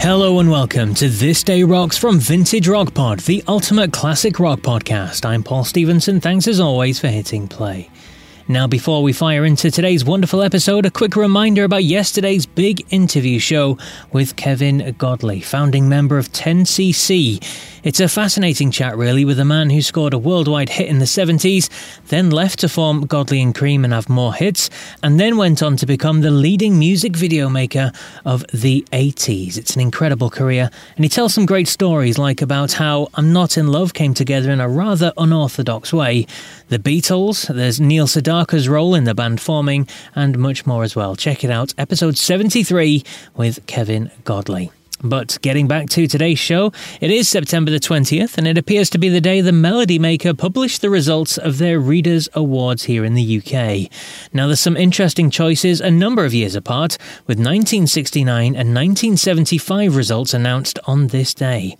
Hello and welcome to This Day Rocks from Vintage Rock Pod, the ultimate classic rock podcast. I'm Paul Stevenson. Thanks as always for hitting play. Now, before we fire into today's wonderful episode, a quick reminder about yesterday's big interview show with Kevin Godley, founding member of 10cc. It's a fascinating chat, really, with a man who scored a worldwide hit in the 70s, then left to form Godley and Creme and have more hits, and then went on to become the leading music video maker of the 80s. It's an incredible career, and he tells some great stories, like about how I'm Not in Love came together in a rather unorthodox way, the Beatles, there's Neil Sedaka's role in the band forming, and much more as well. Check it out, episode 73 with Kevin Godley. But getting back to today's show, it is September the 20th, and it appears to be the day the Melody Maker published the results of their Readers' Awards here in the UK. Now, there's some interesting choices a number of years apart, with 1969 and 1975 results announced on this day.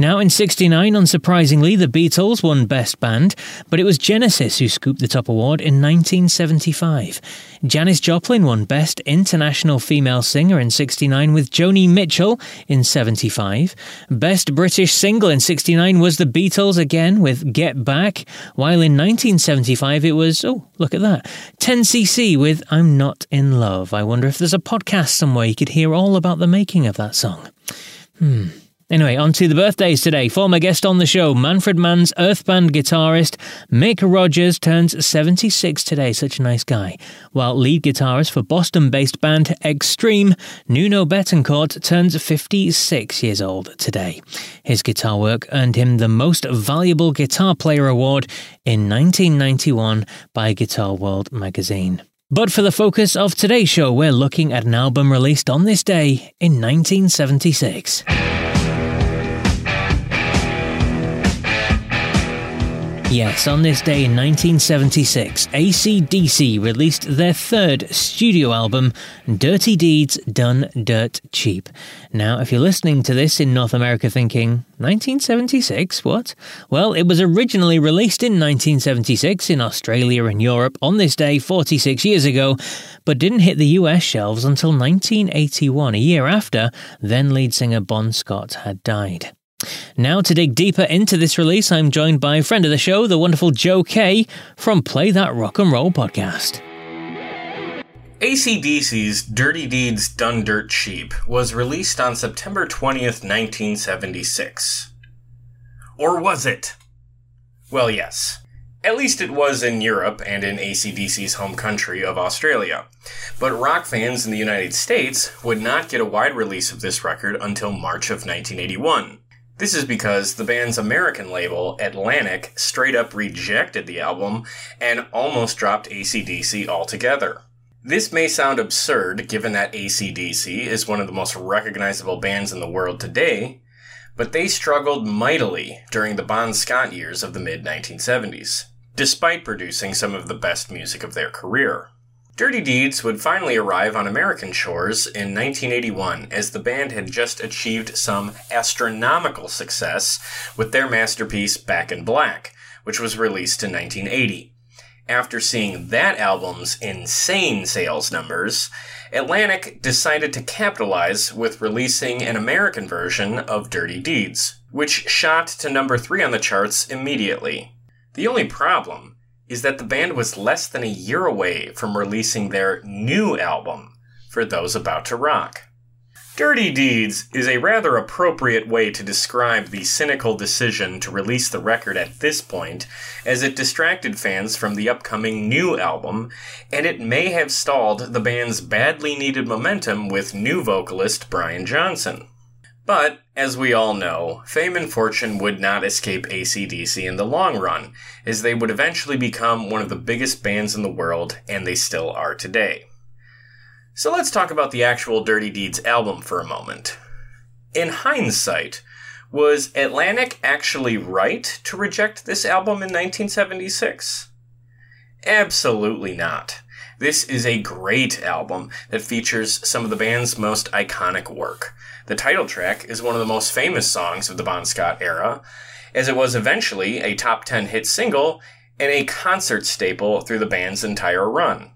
Now, in 69, unsurprisingly, the Beatles won Best Band, but it was Genesis who scooped the top award in 1975. Janis Joplin won Best International Female Singer in 69 with Joni Mitchell in 75. Best British Single in 69 was the Beatles again with Get Back, while in 1975 it was, oh, look at that, 10cc with I'm Not in Love. I wonder if there's a podcast somewhere you could hear all about the making of that song. Hmm. Anyway, on to the birthdays today. Former guest on the show, Manfred Mann's Earth Band guitarist Mick Rogers turns 76 today. Such a nice guy. While lead guitarist for Boston based band Extreme, Nuno Bettencourt, turns 56 years old today. His guitar work earned him the Most Valuable Guitar Player Award in 1991 by Guitar World magazine. But for the focus of today's show, we're looking at an album released on this day in 1976. Yes, on this day in 1976, ACDC released their third studio album, Dirty Deeds Done Dirt Cheap. Now, if you're listening to this in North America thinking, 1976, what? Well, it was originally released in 1976 in Australia and Europe on this day 46 years ago, but didn't hit the US shelves until 1981, a year after then lead singer Bon Scott had died. Now, to dig deeper into this release, I'm joined by a friend of the show, the wonderful Joe Kay from Play That Rock and Roll podcast. ACDC's Dirty Deeds Done Dirt Cheap was released on September 20th, 1976. Or was it? Well, yes. At least it was in Europe and in ACDC's home country of Australia. But rock fans in the United States would not get a wide release of this record until March of 1981. This is because the band's American label, Atlantic, straight up rejected the album and almost dropped ACDC altogether. This may sound absurd given that ACDC is one of the most recognizable bands in the world today, but they struggled mightily during the Bon Scott years of the mid 1970s, despite producing some of the best music of their career. Dirty Deeds would finally arrive on American shores in 1981 as the band had just achieved some astronomical success with their masterpiece Back in Black, which was released in 1980. After seeing that album's insane sales numbers, Atlantic decided to capitalize with releasing an American version of Dirty Deeds, which shot to number 3 on the charts immediately. The only problem is that the band was less than a year away from releasing their new album, For Those About to Rock. Dirty Deeds is a rather appropriate way to describe the cynical decision to release the record at this point, as it distracted fans from the upcoming new album, and it may have stalled the band's badly needed momentum with new vocalist Brian Johnson. But, as we all know, fame and fortune would not escape ACDC in the long run, as they would eventually become one of the biggest bands in the world, and they still are today. So let's talk about the actual Dirty Deeds album for a moment. In hindsight, was Atlantic actually right to reject this album in 1976? Absolutely not. This is a great album that features some of the band's most iconic work. The title track is one of the most famous songs of the Bon Scott era, as it was eventually a top 10 hit single and a concert staple through the band's entire run.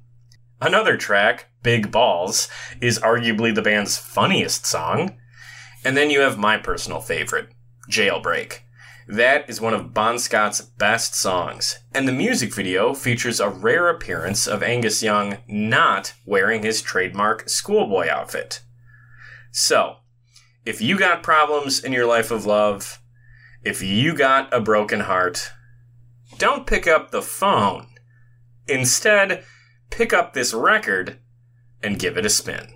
Another track, Big Balls, is arguably the band's funniest song. And then you have my personal favorite, Jailbreak. That is one of Bon Scott's best songs, and the music video features a rare appearance of Angus Young not wearing his trademark schoolboy outfit. So, if you got problems in your life of love, if you got a broken heart, don't pick up the phone. Instead, pick up this record and give it a spin.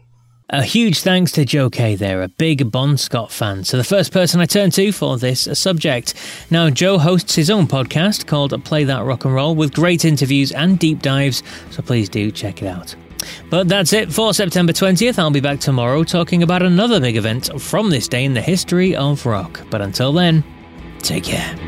A huge thanks to Joe Kay there, a big Bon Scott fan. So, the first person I turn to for this subject. Now, Joe hosts his own podcast called Play That Rock and Roll with great interviews and deep dives, so please do check it out. But that's it for September 20th. I'll be back tomorrow talking about another big event from this day in the history of rock. But until then, take care.